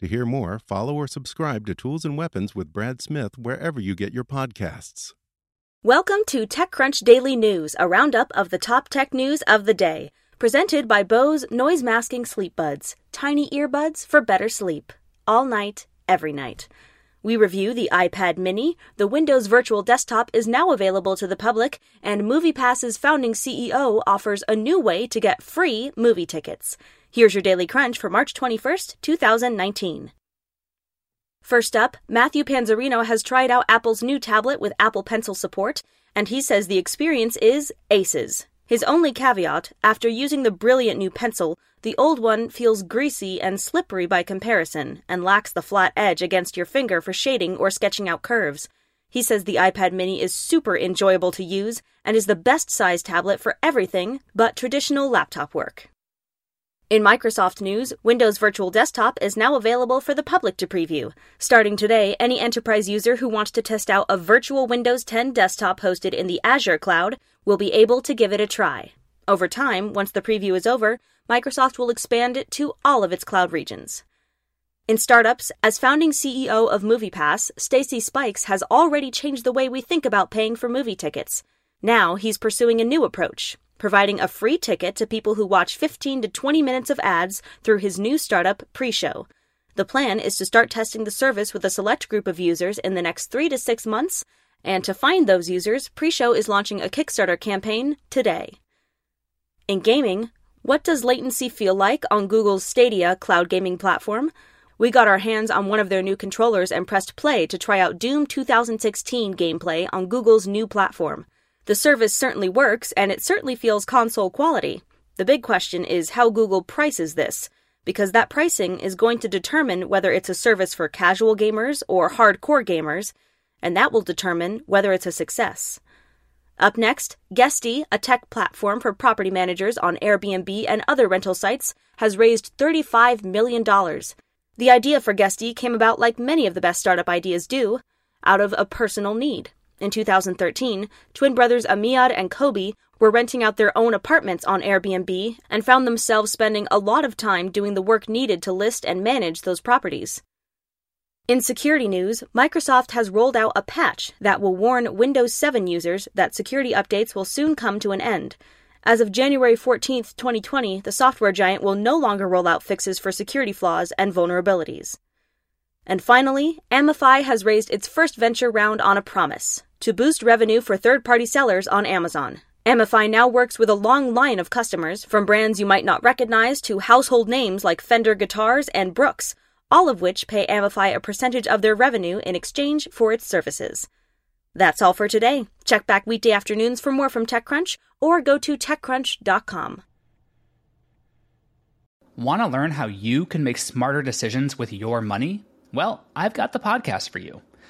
To hear more, follow or subscribe to Tools and Weapons with Brad Smith wherever you get your podcasts. Welcome to TechCrunch Daily News, a roundup of the top tech news of the day, presented by Bose Noise Masking Sleep Buds, tiny earbuds for better sleep, all night, every night. We review the iPad mini, the Windows Virtual Desktop is now available to the public, and MoviePass's founding CEO offers a new way to get free movie tickets. Here's your Daily Crunch for March 21st, 2019. First up, Matthew Panzarino has tried out Apple's new tablet with Apple Pencil support, and he says the experience is aces. His only caveat after using the brilliant new pencil, the old one feels greasy and slippery by comparison and lacks the flat edge against your finger for shading or sketching out curves. He says the iPad mini is super enjoyable to use and is the best size tablet for everything but traditional laptop work. In Microsoft news, Windows Virtual Desktop is now available for the public to preview. Starting today, any enterprise user who wants to test out a virtual Windows 10 desktop hosted in the Azure cloud will be able to give it a try. Over time, once the preview is over, Microsoft will expand it to all of its cloud regions. In startups, as founding CEO of MoviePass, Stacy Spikes has already changed the way we think about paying for movie tickets. Now he's pursuing a new approach, providing a free ticket to people who watch 15 to 20 minutes of ads through his new startup, Pre-Show. The plan is to start testing the service with a select group of users in the next 3 to 6 months, and to find those users, Pre-Show is launching a Kickstarter campaign today. In gaming, what does latency feel like on Google's Stadia cloud gaming platform? We got our hands on one of their new controllers and pressed play to try out Doom 2016 gameplay on Google's new platform. The service certainly works, and it certainly feels console quality. The big question is how Google prices this, because that pricing is going to determine whether it's a service for casual gamers or hardcore gamers, and that will determine whether it's a success. Up next, Guesty, a tech platform for property managers on Airbnb and other rental sites, has raised $35 million. The idea for Guesty came about like many of the best startup ideas do, out of a personal need. In 2013, twin brothers Amiad and Koby were renting out their own apartments on Airbnb and found themselves spending a lot of time doing the work needed to list and manage those properties. In security news, Microsoft has rolled out a patch that will warn Windows 7 users that security updates will soon come to an end. As of January 14, 2020, the software giant will no longer roll out fixes for security flaws and vulnerabilities. And finally, Amify has raised its first venture round on a promise to boost revenue for third party sellers on Amazon. Amify now works with a long line of customers, from brands you might not recognize to household names like Fender Guitars and Brooks, all of which pay Amify a percentage of their revenue in exchange for its services. That's all for today. Check back weekday afternoons for more from TechCrunch or go to TechCrunch.com. Want to learn how you can make smarter decisions with your money? Well, I've got the podcast for you.